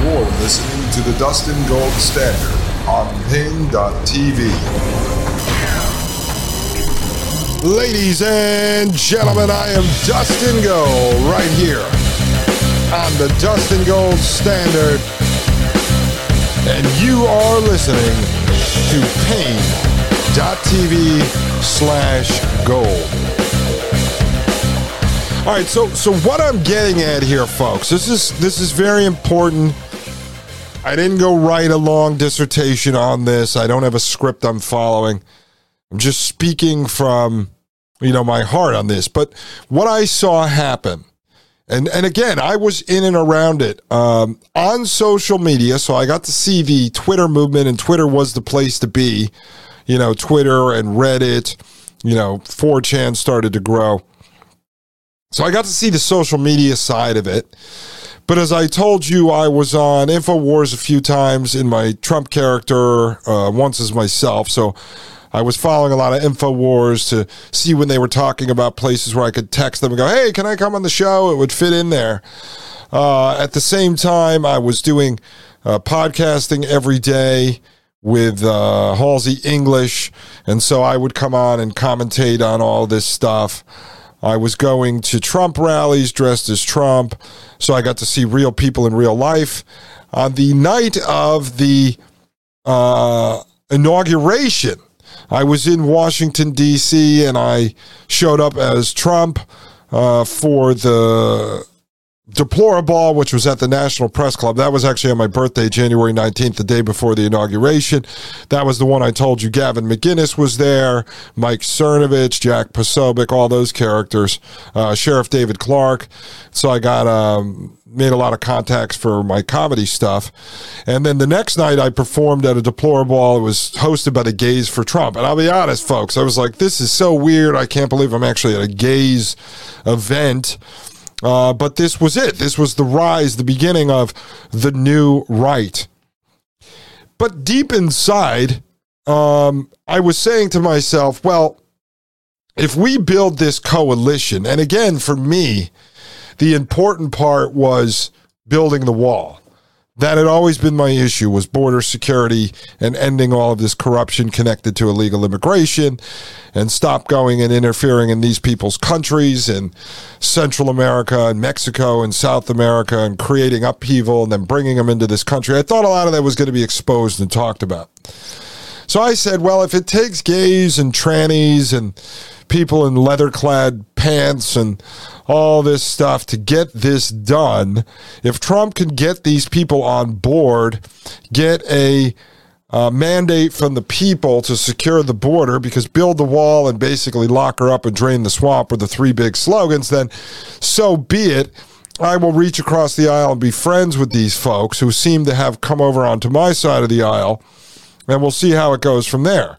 You're listening to the Dustin Gold Standard on Paine.tv. Ladies and gentlemen, I am Dustin Gold right here on the Dustin Gold Standard. And you are listening to Paine.tv slash gold. All right, so so what I'm getting at here, folks, this is this is very important. I didn't go write a long dissertation on this. I don't have a script I'm following. I'm just speaking from, you know, my heart on this. But what I saw happen, and and again, I was in and around it um, on social media, so I got to see the Twitter movement, and Twitter was the place to be. You know, Twitter and Reddit. You know, 4chan started to grow. So I got to see the social media side of it. But as I told you, I was on InfoWars a few times in my Trump character, uh, once as myself. So I was following a lot of InfoWars to see when they were talking about places where I could text them and go, hey, can I come on the show? It would fit in there. Uh, at the same time, I was doing uh, podcasting every day with uh, Halsey English. And so I would come on and commentate on all this stuff. I was going to Trump rallies dressed as Trump, so I got to see real people in real life. On the night of the uh, inauguration, I was in Washington, D.C., and I showed up as Trump uh, for the DeploraBall, which was at the National Press Club. That was actually on my birthday, January 19th, the day before the inauguration. That was the one I told you Gavin McInnes was there, Mike Cernovich, Jack Posobiec, all those characters, uh, Sheriff David Clarke. So I got, um, made a lot of contacts for my comedy stuff. And then the next night I performed at a Deplorable. It was hosted by the Gays for Trump. And I'll be honest, folks, I was like, this is so weird. I can't believe I'm actually at a gays event. Uh, but this was it. This was the rise, the beginning of the new right. But deep inside, um, I was saying to myself, well, if we build this coalition, and again, for me, the important part was building the wall that had always been my issue was border security and ending all of this corruption connected to illegal immigration and stop going and interfering in these people's countries in Central America and Mexico and South America and creating upheaval and then bringing them into this country. I thought a lot of that was going to be exposed and talked about. So I said, well, if it takes gays and trannies and people in leather clad pants and all this stuff to get this done. If Trump can get these people on board, get a uh, mandate from the people to secure the border because build the wall and basically lock her up and drain the swamp are the three big slogans, then so be it. I will reach across the aisle and be friends with these folks who seem to have come over onto my side of the aisle, and we'll see how it goes from there.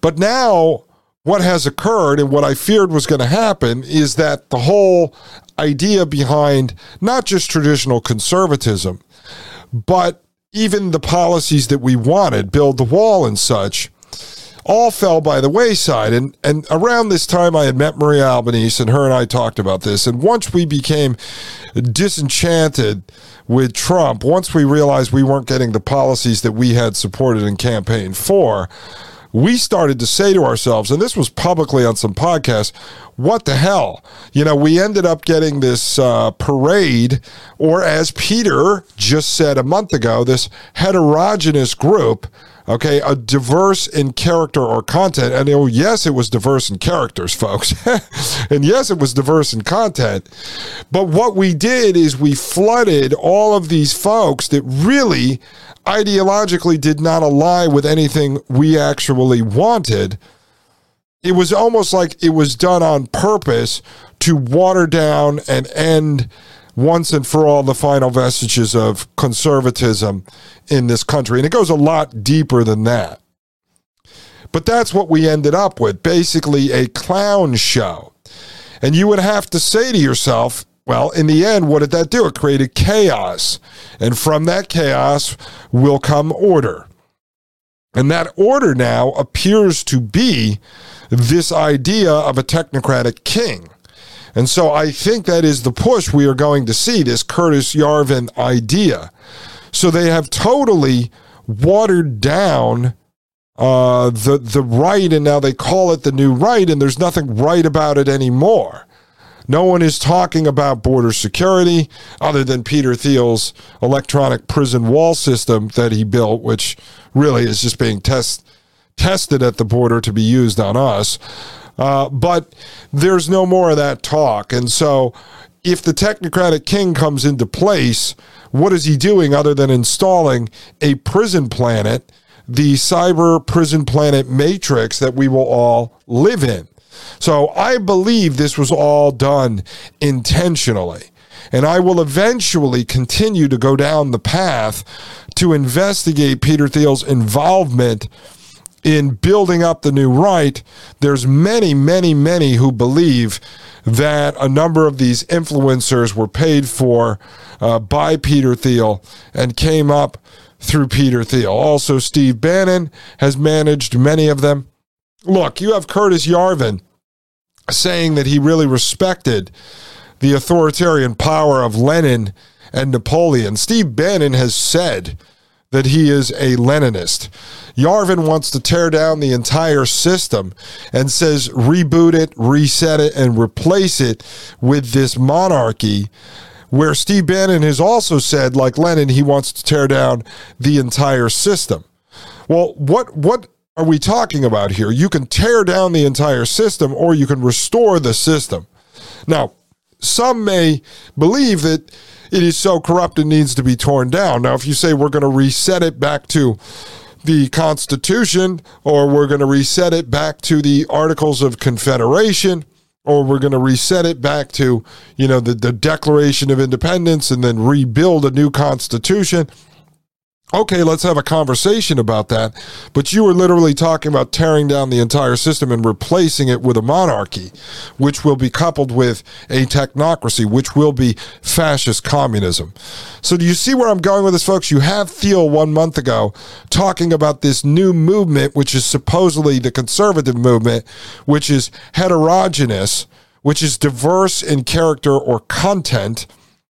But now what has occurred and what I feared was going to happen is that the whole idea behind not just traditional conservatism, but even the policies that we wanted, build the wall and such, all fell by the wayside. And and around this time I had met Maria Albanese and her and I talked about this. And once we became disenchanted with Trump, once we realized we weren't getting the policies that we had supported and campaigned for, we started to say to ourselves, and this was publicly on some podcasts, what the hell? You know, we ended up getting this uh, parade, or as Peter just said a month ago, this heterogeneous group okay, a diverse in character or content. And oh, yes, it was diverse in characters, folks. and yes, it was diverse in content. But what we did is we flooded all of these folks that really ideologically did not align with anything we actually wanted. It was almost like it was done on purpose to water down and end once and for all the final vestiges of conservatism in this country. And it goes a lot deeper than that. But that's what we ended up with basically a clown show. And you would have to say to yourself, well, in the end, what did that do? It created chaos. And from that chaos will come order. And that order now appears to be this idea of a technocratic king. And so I think that is the push we are going to see this Curtis Yarvin idea. So they have totally watered down uh, the the right, and now they call it the new right, and there's nothing right about it anymore. No one is talking about border security other than Peter Thiel's electronic prison wall system that he built, which really is just being test, tested at the border to be used on us. Uh, but there's no more of that talk. And so if the technocratic king comes into place, what is he doing other than installing a prison planet, the cyber prison planet matrix that we will all live in? So I believe this was all done intentionally. And I will eventually continue to go down the path to investigate Peter Thiel's involvement in building up the new right. There's many, many, many who believe that a number of these influencers were paid for uh, by Peter Thiel and came up through Peter Thiel. Also, Steve Bannon has managed many of them. Look, you have Curtis Yarvin saying that he really respected the authoritarian power of Lenin and Napoleon. Steve Bannon has said that he is a Leninist. Yarvin wants to tear down the entire system and says reboot it, reset it, and replace it with this monarchy. Where Steve Bannon has also said, like Lenin, he wants to tear down the entire system. Well, what what are we talking about here? You can tear down the entire system or you can restore the system. Now, some may believe that it is so corrupt it needs to be torn down. Now, if you say we're going to reset it back to the Constitution or we're going to reset it back to the Articles of Confederation, or we're going to reset it back to, you know, the, the Declaration of Independence and then rebuild a new constitution okay, let's have a conversation about that. But you were literally talking about tearing down the entire system and replacing it with a monarchy, which will be coupled with a technocracy, which will be fascist communism. So, do you see where I'm going with this, folks? You have Thiel one month ago talking about this new movement, which is supposedly the conservative movement, which is heterogeneous, which is diverse in character or content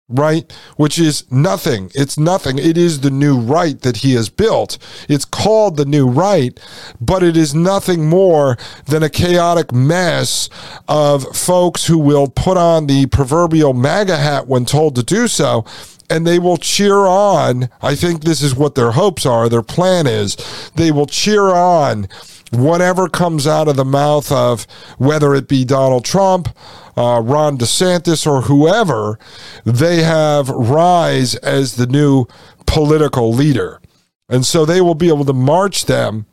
right? Which is nothing. It's nothing. It is the new right that he has built. It's called the new right, but it is nothing more than a chaotic mess of folks who will put on the proverbial MAGA hat when told to do so. And they will cheer on. I think this is what their hopes are. Their plan is they will cheer on whatever comes out of the mouth of whether it be Donald Trump, uh, Ron DeSantis, or whoever, they have rise as the new political leader. And so they will be able to march them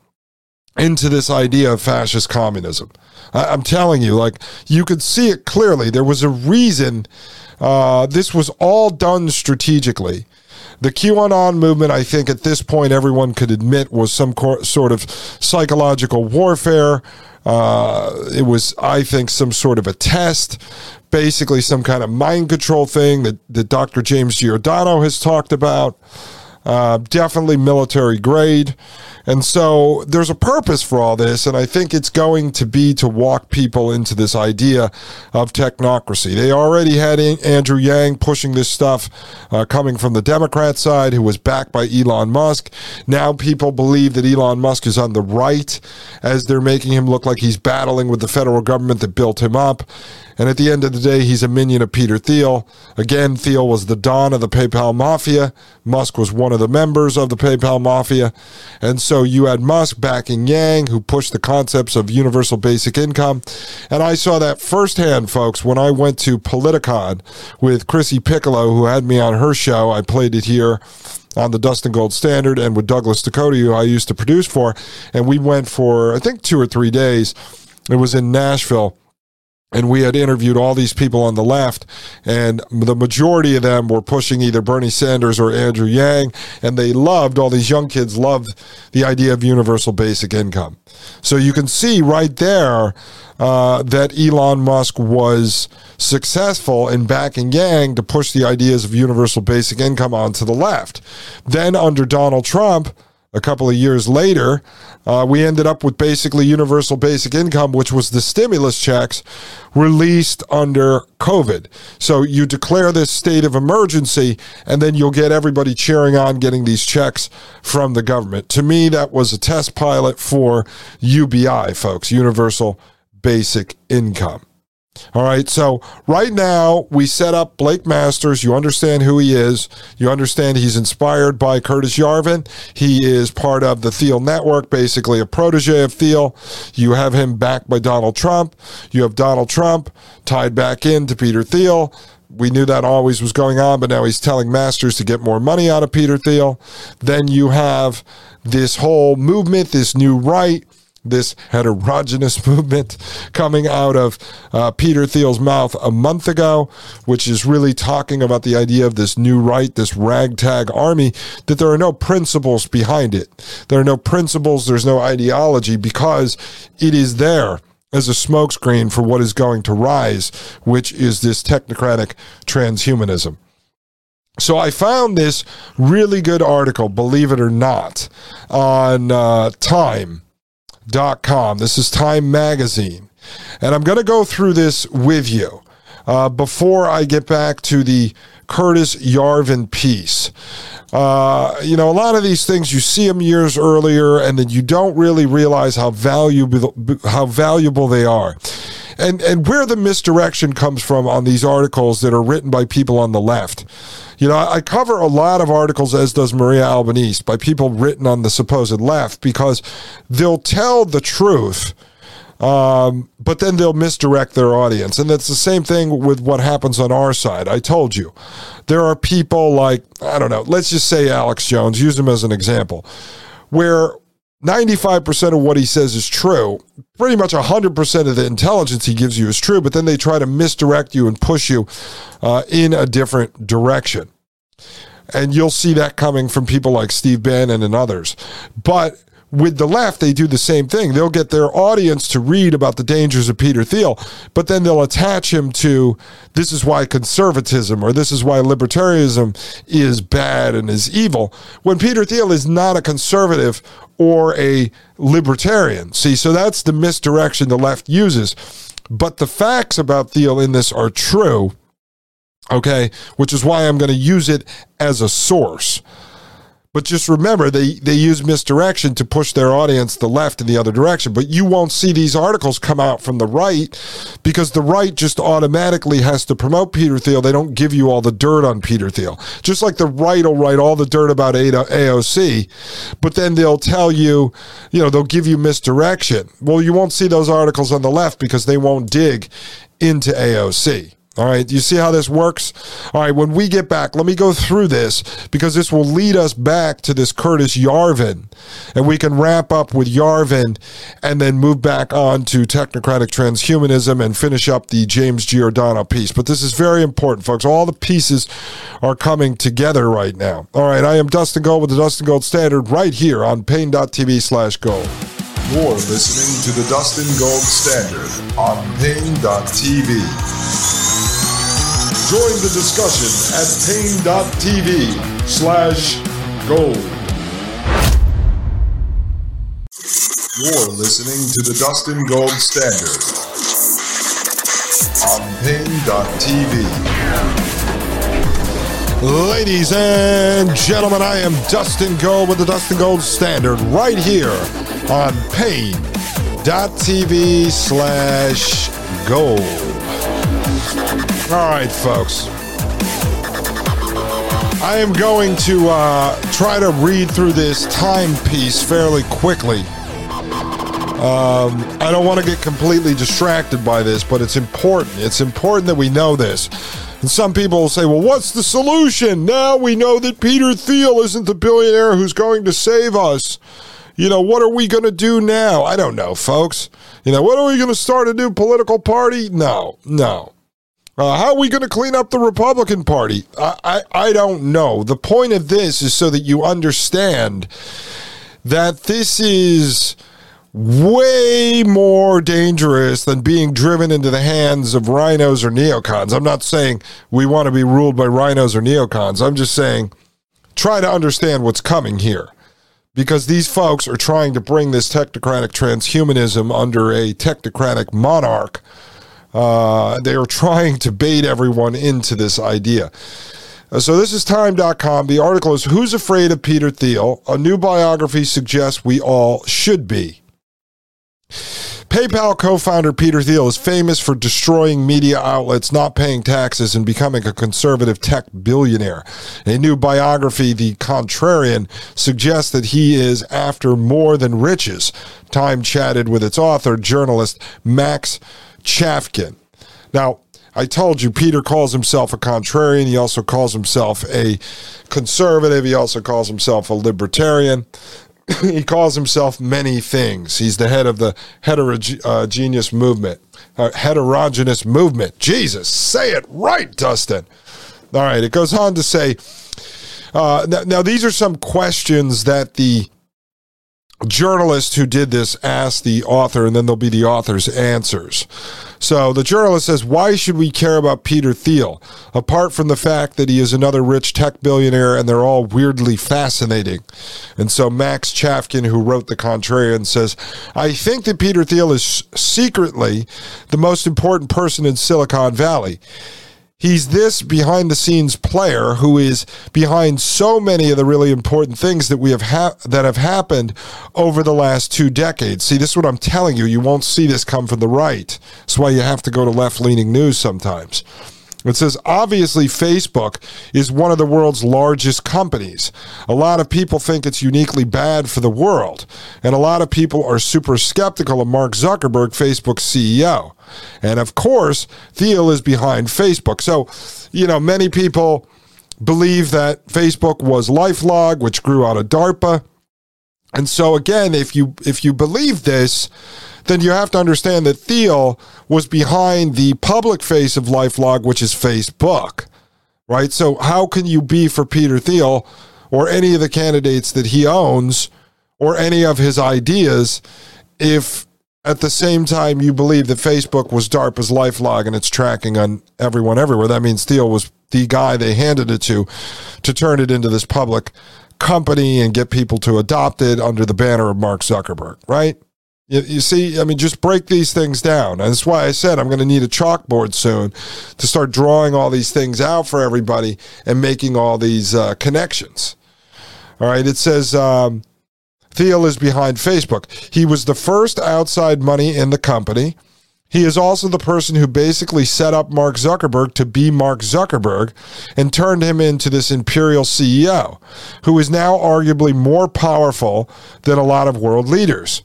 into this idea of fascist communism. I, am telling you, like, you could see it clearly. There was a reason uh, this was all done strategically the QAnon movement, I think at this point everyone could admit, was some cor- sort of psychological warfare. Uh, it was, I think, some sort of a test, basically some kind of mind control thing that, that Dr. James Giordano has talked about. Uh, definitely military grade. And so there's a purpose for all this, and I think it's going to be to walk people into this idea of technocracy. They already had Andrew Yang pushing this stuff uh, coming from the Democrat side, who was backed by Elon Musk. Now people believe that Elon Musk is on the right, as they're making him look like he's battling with the federal government that built him up. And at the end of the day, he's a minion of Peter Thiel. Again, Thiel was the Don of the PayPal Mafia. Musk was one of the members of the PayPal Mafia. And so you had Musk backing Yang, who pushed the concepts of universal basic income. And I saw that firsthand, folks, when I went to Politicon with Chrissy Piccolo, who had me on her show. I played it here on the Dustin Gold Standard and with Douglas Dakota, who I used to produce for. And we went for, I think, two or three days. It was in Nashville and we had interviewed all these people on the left, and the majority of them were pushing either Bernie Sanders or Andrew Yang, and they loved, all these young kids loved the idea of universal basic income. So you can see right there uh, that Elon Musk was successful in backing Yang to push the ideas of universal basic income onto the left. Then under Donald Trump, a couple of years later, uh, we ended up with basically universal basic income, which was the stimulus checks released under COVID. So you declare this state of emergency, and then you'll get everybody cheering on getting these checks from the government. To me, that was a test pilot for UBI, folks, universal basic income. All right. So right now we set up Blake Masters. You understand who he is. You understand he's inspired by Curtis Yarvin. He is part of the Thiel network, basically a protege of Thiel. You have him backed by Donald Trump. You have Donald Trump tied back into Peter Thiel. We knew that always was going on, but now he's telling Masters to get more money out of Peter Thiel. Then you have this whole movement, this new right this heterogeneous movement coming out of uh, Peter Thiel's mouth a month ago, which is really talking about the idea of this new right, this ragtag army, that there are no principles behind it. There are no principles, there's no ideology because it is there as a smokescreen for what is going to rise, which is this technocratic transhumanism. So I found this really good article, believe it or not, on uh, Time com. This is Time Magazine. And I'm going to go through this with you uh, before I get back to the Curtis Yarvin piece. Uh, you know, a lot of these things you see them years earlier, and then you don't really realize how valuable how valuable they are, and and where the misdirection comes from on these articles that are written by people on the left. You know, I cover a lot of articles, as does Maria Albanese, by people written on the supposed left because they'll tell the truth. Um, but then they'll misdirect their audience. And that's the same thing with what happens on our side. I told you, there are people like, I don't know, let's just say Alex Jones, use him as an example, where 95% of what he says is true. Pretty much 100% of the intelligence he gives you is true, but then they try to misdirect you and push you uh, in a different direction. And you'll see that coming from people like Steve Bannon and others. But with the left, they do the same thing. They'll get their audience to read about the dangers of Peter Thiel, but then they'll attach him to this is why conservatism or this is why libertarianism is bad and is evil, when Peter Thiel is not a conservative or a libertarian. See, so that's the misdirection the left uses. But the facts about Thiel in this are true, okay, which is why I'm going to use it as a source. But just remember, they, they use misdirection to push their audience the left in the other direction. But you won't see these articles come out from the right because the right just automatically has to promote Peter Thiel. They don't give you all the dirt on Peter Thiel. Just like the right will write all the dirt about AOC, but then they'll tell you, you know, they'll give you misdirection. Well, you won't see those articles on the left because they won't dig into AOC. All right, you see how this works? All right, when we get back, let me go through this because this will lead us back to this Curtis Yarvin, and we can wrap up with Yarvin and then move back on to technocratic transhumanism and finish up the James Giordano piece. But this is very important, folks. All the pieces are coming together right now. All right, I am Dustin Gold with the Dustin Gold Standard right here on Paine.tv slash gold. You're listening to the Dustin Gold Standard on Paine.tv. Join the discussion at Paine.tv slash gold. You're listening to the Dustin Gold Standard on Paine.tv. Ladies and gentlemen, I am Dustin Gold with the Dustin Gold Standard right here on Paine.tv slash gold. All right, folks. I am going to uh, try to read through this timepiece fairly quickly. Um, I don't want to get completely distracted by this, but it's important. It's important that we know this. And some people will say, well, what's the solution? Now we know that Peter Thiel isn't the billionaire who's going to save us. you know, what are we going to do now? I don't know, folks. You know, what are we going to start a new political party? No, no. Uh, how are we going to clean up the Republican Party? I, I, I don't know. The point of this is so that you understand that this is way more dangerous than being driven into the hands of RINOs or neocons. I'm not saying we want to be ruled by RINOs or neocons. I'm just saying try to understand what's coming here. Because these folks are trying to bring this technocratic transhumanism under a technocratic monarch. Uh, they are trying to bait everyone into this idea. Uh, so this is time.com. The article is Who's Afraid of Peter Thiel? A new biography suggests we all should be. PayPal co founder Peter Thiel is famous for destroying media outlets, not paying taxes, and becoming a conservative tech billionaire. A new biography, The Contrarian, suggests that he is after more than riches. Time chatted with its author, journalist Max Chafkin. Now, I told you, Peter calls himself a contrarian. He also calls himself a conservative. He also calls himself a libertarian. he calls himself many things. He's the head of the heterogeneous movement, uh, heterogeneous movement. Jesus, say it right, Dustin. All right, it goes on to say. Uh, now, now, these are some questions that the journalist who did this asked the author, and then there'll be the author's answers. So the journalist says, Why should we care about Peter Thiel? Apart from the fact that he is another rich tech billionaire and they're all weirdly fascinating. And so Max Chafkin, who wrote The Contrarian, says, I think that Peter Thiel is secretly the most important person in Silicon Valley. He's this behind the scenes player who is behind so many of the really important things that we have ha- that have happened over the last two decades. See, this is what I'm telling you. You won't see this come from the right. That's why you have to go to left leaning news sometimes. It says, obviously, Facebook is one of the world's largest companies. A lot of people think it's uniquely bad for the world. And a lot of people are super skeptical of Mark Zuckerberg, Facebook's CEO. And of course, Thiel is behind Facebook. So, you know, many people believe that Facebook was Lifelog, which grew out of DARPA. And so again, if you if you believe this, then you have to understand that Thiel was behind the public face of LifeLog, which is Facebook, right? So how can you be for Peter Thiel or any of the candidates that he owns or any of his ideas if at the same time you believe that Facebook was DARPA's LifeLog and it's tracking on everyone everywhere? That means Thiel was the guy they handed it to to turn it into this public company and get people to adopt it under the banner of Mark Zuckerberg, right? You, you, see, I mean, just break these things down. And that's why I said I'm going to need a chalkboard soon to start drawing all these things out for everybody and making all these uh, connections. All right, it says um, Thiel is behind Facebook. He was the first outside money in the company. He is also the person who basically set up Mark Zuckerberg to be Mark Zuckerberg and turned him into this imperial CEO, who is now arguably more powerful than a lot of world leaders.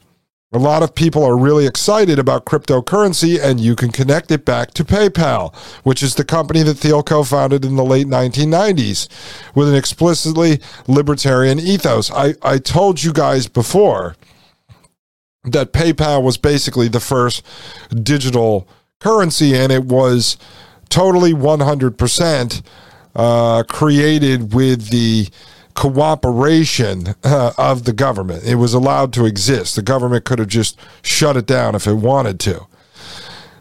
A lot of people are really excited about cryptocurrency, and you can connect it back to PayPal, which is the company that Thiel co founded in the late 1990s with an explicitly libertarian ethos. I, I told you guys before that PayPal was basically the first digital currency, and it was totally 100% uh, created with the cooperation uh, of the government. It was allowed to exist. The government could have just shut it down if it wanted to.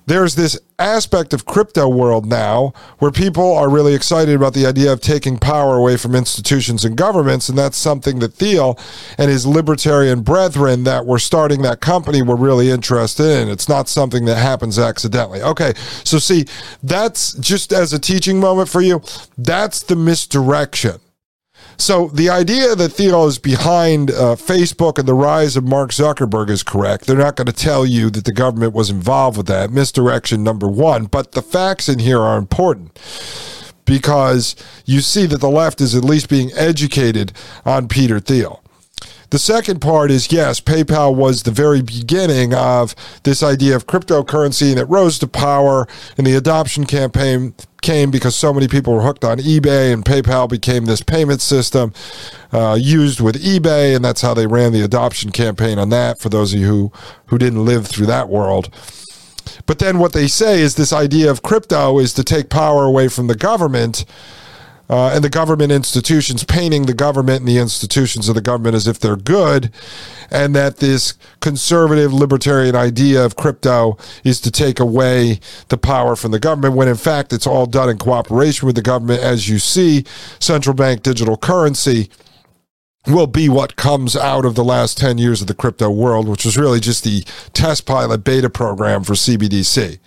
There's this aspect of crypto world now where people are really excited about the idea of taking power away from institutions and governments and that's something that Thiel and his libertarian brethren that were starting that company were really interested in. It's not something that happens accidentally. Okay, so see, that's just as a teaching moment for you. That's the misdirection so the idea that Thiel is behind uh, Facebook and the rise of Mark Zuckerberg is correct. They're not going to tell you that the government was involved with that. Misdirection number one. But the facts in here are important because you see that the left is at least being educated on Peter Thiel. The second part is yes, PayPal was the very beginning of this idea of cryptocurrency and it rose to power and the adoption campaign came because so many people were hooked on eBay and PayPal became this payment system uh, used with eBay and that's how they ran the adoption campaign on that for those of you who, who didn't live through that world. But then what they say is this idea of crypto is to take power away from the government uh, and the government institutions painting the government and the institutions of the government as if they're good, and that this conservative libertarian idea of crypto is to take away the power from the government, when in fact it's all done in cooperation with the government. As you see, central bank digital currency will be what comes out of the last 10 years of the crypto world, which was really just the test pilot beta program for CBDC.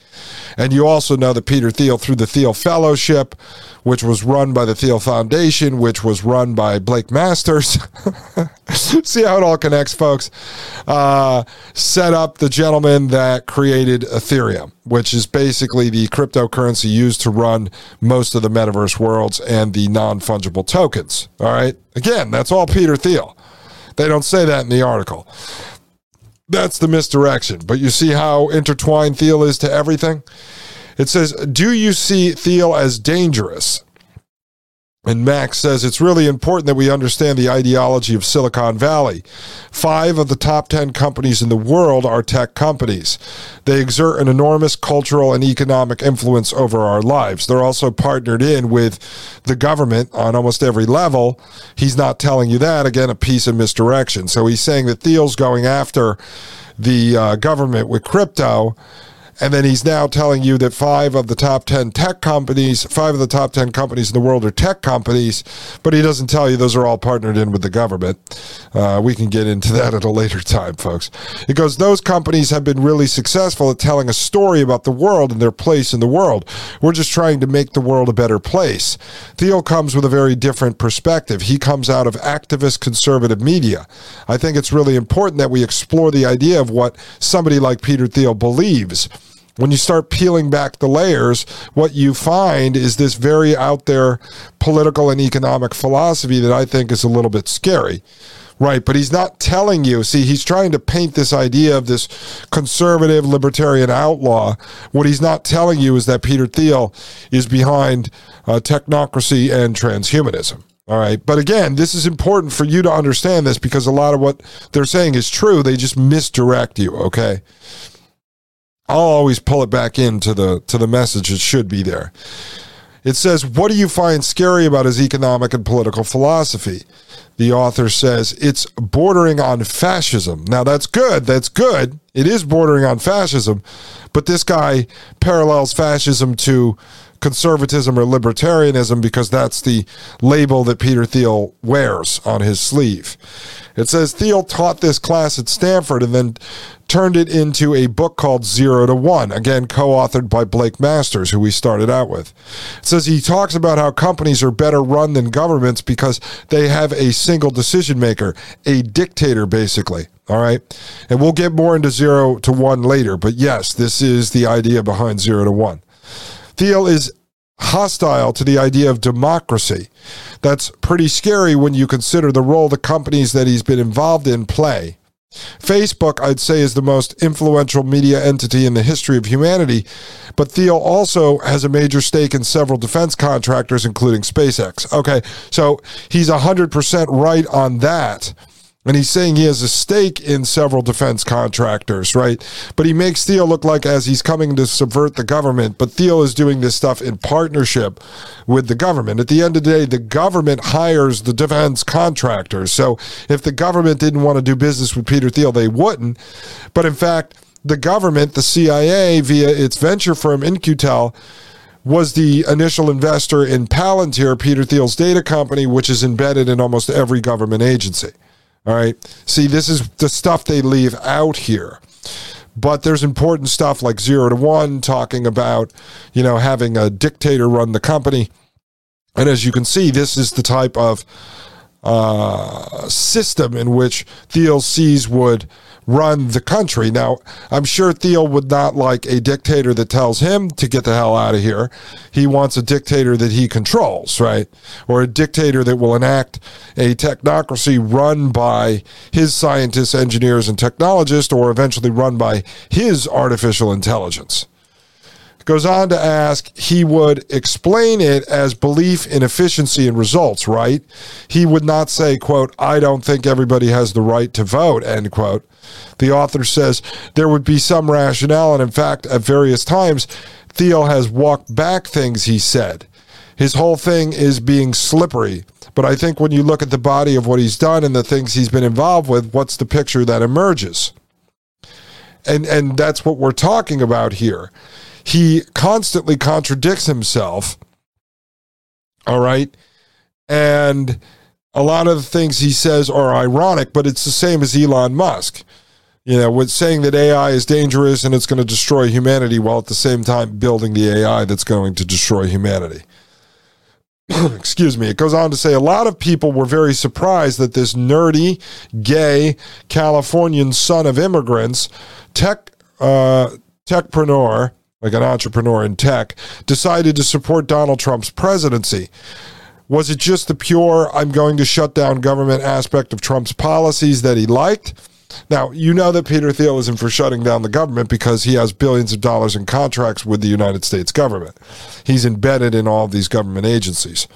And you also know that Peter Thiel, through the Thiel Fellowship, which was run by the Thiel Foundation, which was run by Blake Masters. See how it all connects, folks. Uh, set up the gentleman that created Ethereum, which is basically the cryptocurrency used to run most of the metaverse worlds and the non fungible tokens. All right. Again, that's all Peter Thiel. They don't say that in the article. That's the misdirection. But you see how intertwined Thiel is to everything? It says, Do you see Thiel as dangerous? And Max says it's really important that we understand the ideology of Silicon Valley. Five of the top 10 companies in the world are tech companies. They exert an enormous cultural and economic influence over our lives. They're also partnered in with the government on almost every level. He's not telling you that. Again, a piece of misdirection. So he's saying that Thiel's going after the uh, government with crypto and then he's now telling you that five of the top 10 tech companies, five of the top 10 companies in the world are tech companies, but he doesn't tell you those are all partnered in with the government. Uh, we can get into that at a later time, folks. It goes, those companies have been really successful at telling a story about the world and their place in the world. We're just trying to make the world a better place. Thiel comes with a very different perspective. He comes out of activist conservative media. I think it's really important that we explore the idea of what somebody like Peter Thiel believes when you start peeling back the layers, what you find is this very out there political and economic philosophy that I think is a little bit scary. Right, but he's not telling you. See, he's trying to paint this idea of this conservative libertarian outlaw. What he's not telling you is that Peter Thiel is behind uh, technocracy and transhumanism. All right. But again, this is important for you to understand this because a lot of what they're saying is true. They just misdirect you. Okay. I'll always pull it back into the to the message. It should be there. It says, "What do you find scary about his economic and political philosophy?" The author says it's bordering on fascism. Now that's good. That's good. It is bordering on fascism, but this guy parallels fascism to conservatism or libertarianism because that's the label that Peter Thiel wears on his sleeve. It says Thiel taught this class at Stanford and then turned it into a book called Zero to One, again, co authored by Blake Masters, who we started out with. It says he talks about how companies are better run than governments because they have a single decision maker, a dictator, basically. All right. And we'll get more into Zero to One later. But yes, this is the idea behind Zero to One. Thiel is hostile to the idea of democracy. That's pretty scary when you consider the role the companies that he's been involved in play. Facebook, I'd say, is the most influential media entity in the history of humanity, but Thiel also has a major stake in several defense contractors, including SpaceX. Okay, so he's 100% right on that. And he's saying he has a stake in several defense contractors, right? But he makes Thiel look like as he's coming to subvert the government. But Thiel is doing this stuff in partnership with the government. At the end of the day, the government hires the defense contractors. So if the government didn't want to do business with Peter Thiel, they wouldn't. But in fact, the government, the CIA, via its venture firm In-Q-Tel, was the initial investor in Palantir, Peter Thiel's data company, which is embedded in almost every government agency. All right. See, this is the stuff they leave out here. But there's important stuff like zero to one, talking about, you know, having a dictator run the company. And as you can see, this is the type of uh, system in which sees would run the country. Now, I'm sure Thiel would not like a dictator that tells him to get the hell out of here. He wants a dictator that he controls, right? Or a dictator that will enact a technocracy run by his scientists, engineers, and technologists, or eventually run by his artificial intelligence goes on to ask he would explain it as belief in efficiency and results right? He would not say quote i don't think everybody has the right to vote end quote. The author says there would be some rationale and in fact at various times thiel has walked back things he said. His whole thing is being slippery but i think when you look at the body of what he's done and the things he's been involved with what's the picture that emerges? And and that's what we're talking about here he constantly contradicts himself. All right. And a lot of the things he says are ironic, but it's the same as Elon Musk. You know, with saying that AI is dangerous and it's going to destroy humanity while at the same time building the AI that's going to destroy humanity. Excuse me. It goes on to say a lot of people were very surprised that this nerdy, gay Californian son of immigrants, tech, uh, techpreneur, like an entrepreneur in tech, decided to support Donald Trump's presidency. Was it just the pure, I'm going to shut down government aspect of Trump's policies that he liked? Now, you know that Peter Thiel isn't for shutting down the government because he has billions of dollars in contracts with the United States government. He's embedded in all these government agencies.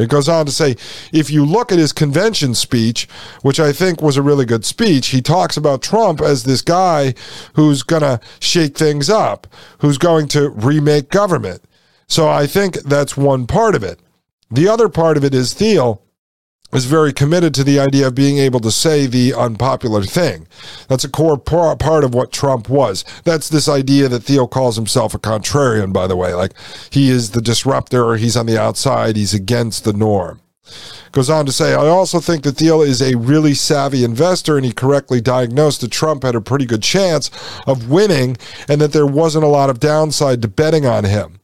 It goes on to say if you look at his convention speech, which I think was a really good speech, he talks about Trump as this guy who's going to shake things up, who's going to remake government. So I think that's one part of it. The other part of it is Thiel is very committed to the idea of being able to say the unpopular thing. That's a core part of what Trump was. That's this idea that Thiel calls himself a contrarian, by the way. Like he is the disruptor, he's on the outside, he's against the norm. Goes on to say, I also think that Thiel is a really savvy investor and he correctly diagnosed that Trump had a pretty good chance of winning and that there wasn't a lot of downside to betting on him.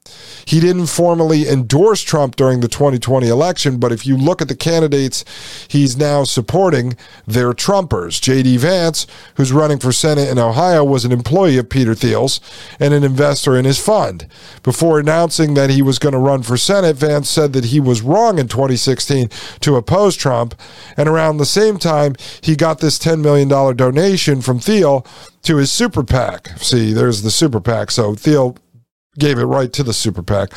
He didn't formally endorse Trump during the 2020 election, but if you look at the candidates he's now supporting, they're Trumpers. J.D. Vance, who's running for Senate in Ohio, was an employee of Peter Thiel's and an investor in his fund. Before announcing that he was going to run for Senate, Vance said that he was wrong in 2016 to oppose Trump. And around the same time, he got this $10 million donation from Thiel to his super PAC. See, there's the super PAC. So Thiel gave it right to the super PAC.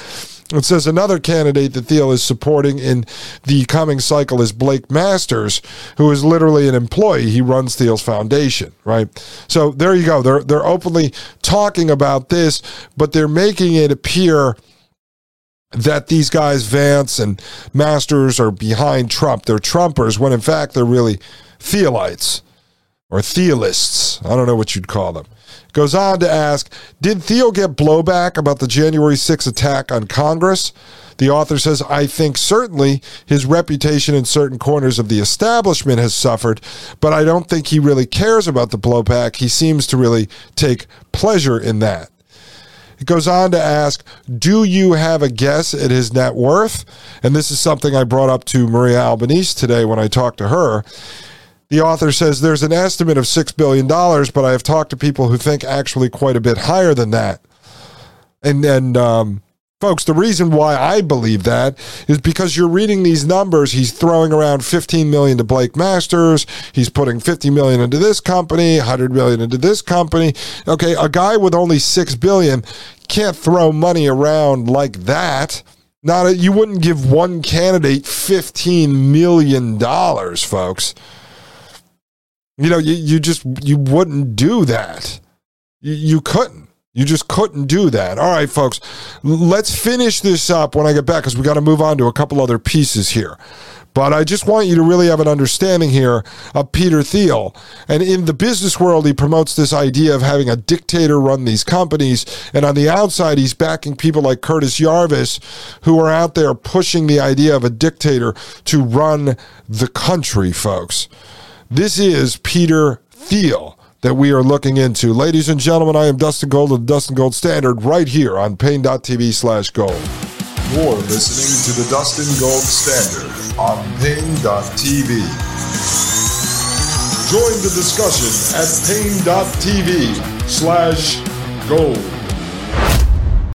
It says another candidate that Thiel is supporting in the coming cycle is Blake Masters, who is literally an employee. He runs Thiel's foundation, right? So there you go. They're they're openly talking about this, but they're making it appear that these guys, Vance and Masters, are behind Trump. They're Trumpers, when in fact they're really Thielites or Thealists. I don't know what you'd call them. Goes on to ask Did Thiel get blowback about the January 6 attack on Congress? The author says, I think certainly his reputation in certain corners of the establishment has suffered, but I don't think he really cares about the blowback. He seems to really take pleasure in that. It goes on to ask, Do you have a guess at his net worth? And this is something I brought up to Maria Albanese today when I talked to her. The author says there's an estimate of $6 billion, but I have talked to people who think actually quite a bit higher than that. And, and, um, Folks, the reason why I believe that is because you're reading these numbers. He's throwing around 15 million to Blake Masters. He's putting 50 million into this company, 100 million into this company. Okay, a guy with only 6 billion can't throw money around like that. Not a, you wouldn't give one candidate 15 million dollars, folks. You know, you, you just you wouldn't do that. You, you couldn't. You just couldn't do that. All right, folks, let's finish this up when I get back because we got to move on to a couple other pieces here. But I just want you to really have an understanding here of Peter Thiel. And in the business world, he promotes this idea of having a dictator run these companies. And on the outside, he's backing people like Curtis Yarvin, who are out there pushing the idea of a dictator to run the country, folks. This is Peter Thiel that we are looking into. Ladies and gentlemen, I am Dustin Gold of the Dustin Gold Standard right here on Paine.tv slash gold. You're listening to the Dustin Gold Standard on Paine.tv. Join the discussion at Paine.tv slash gold.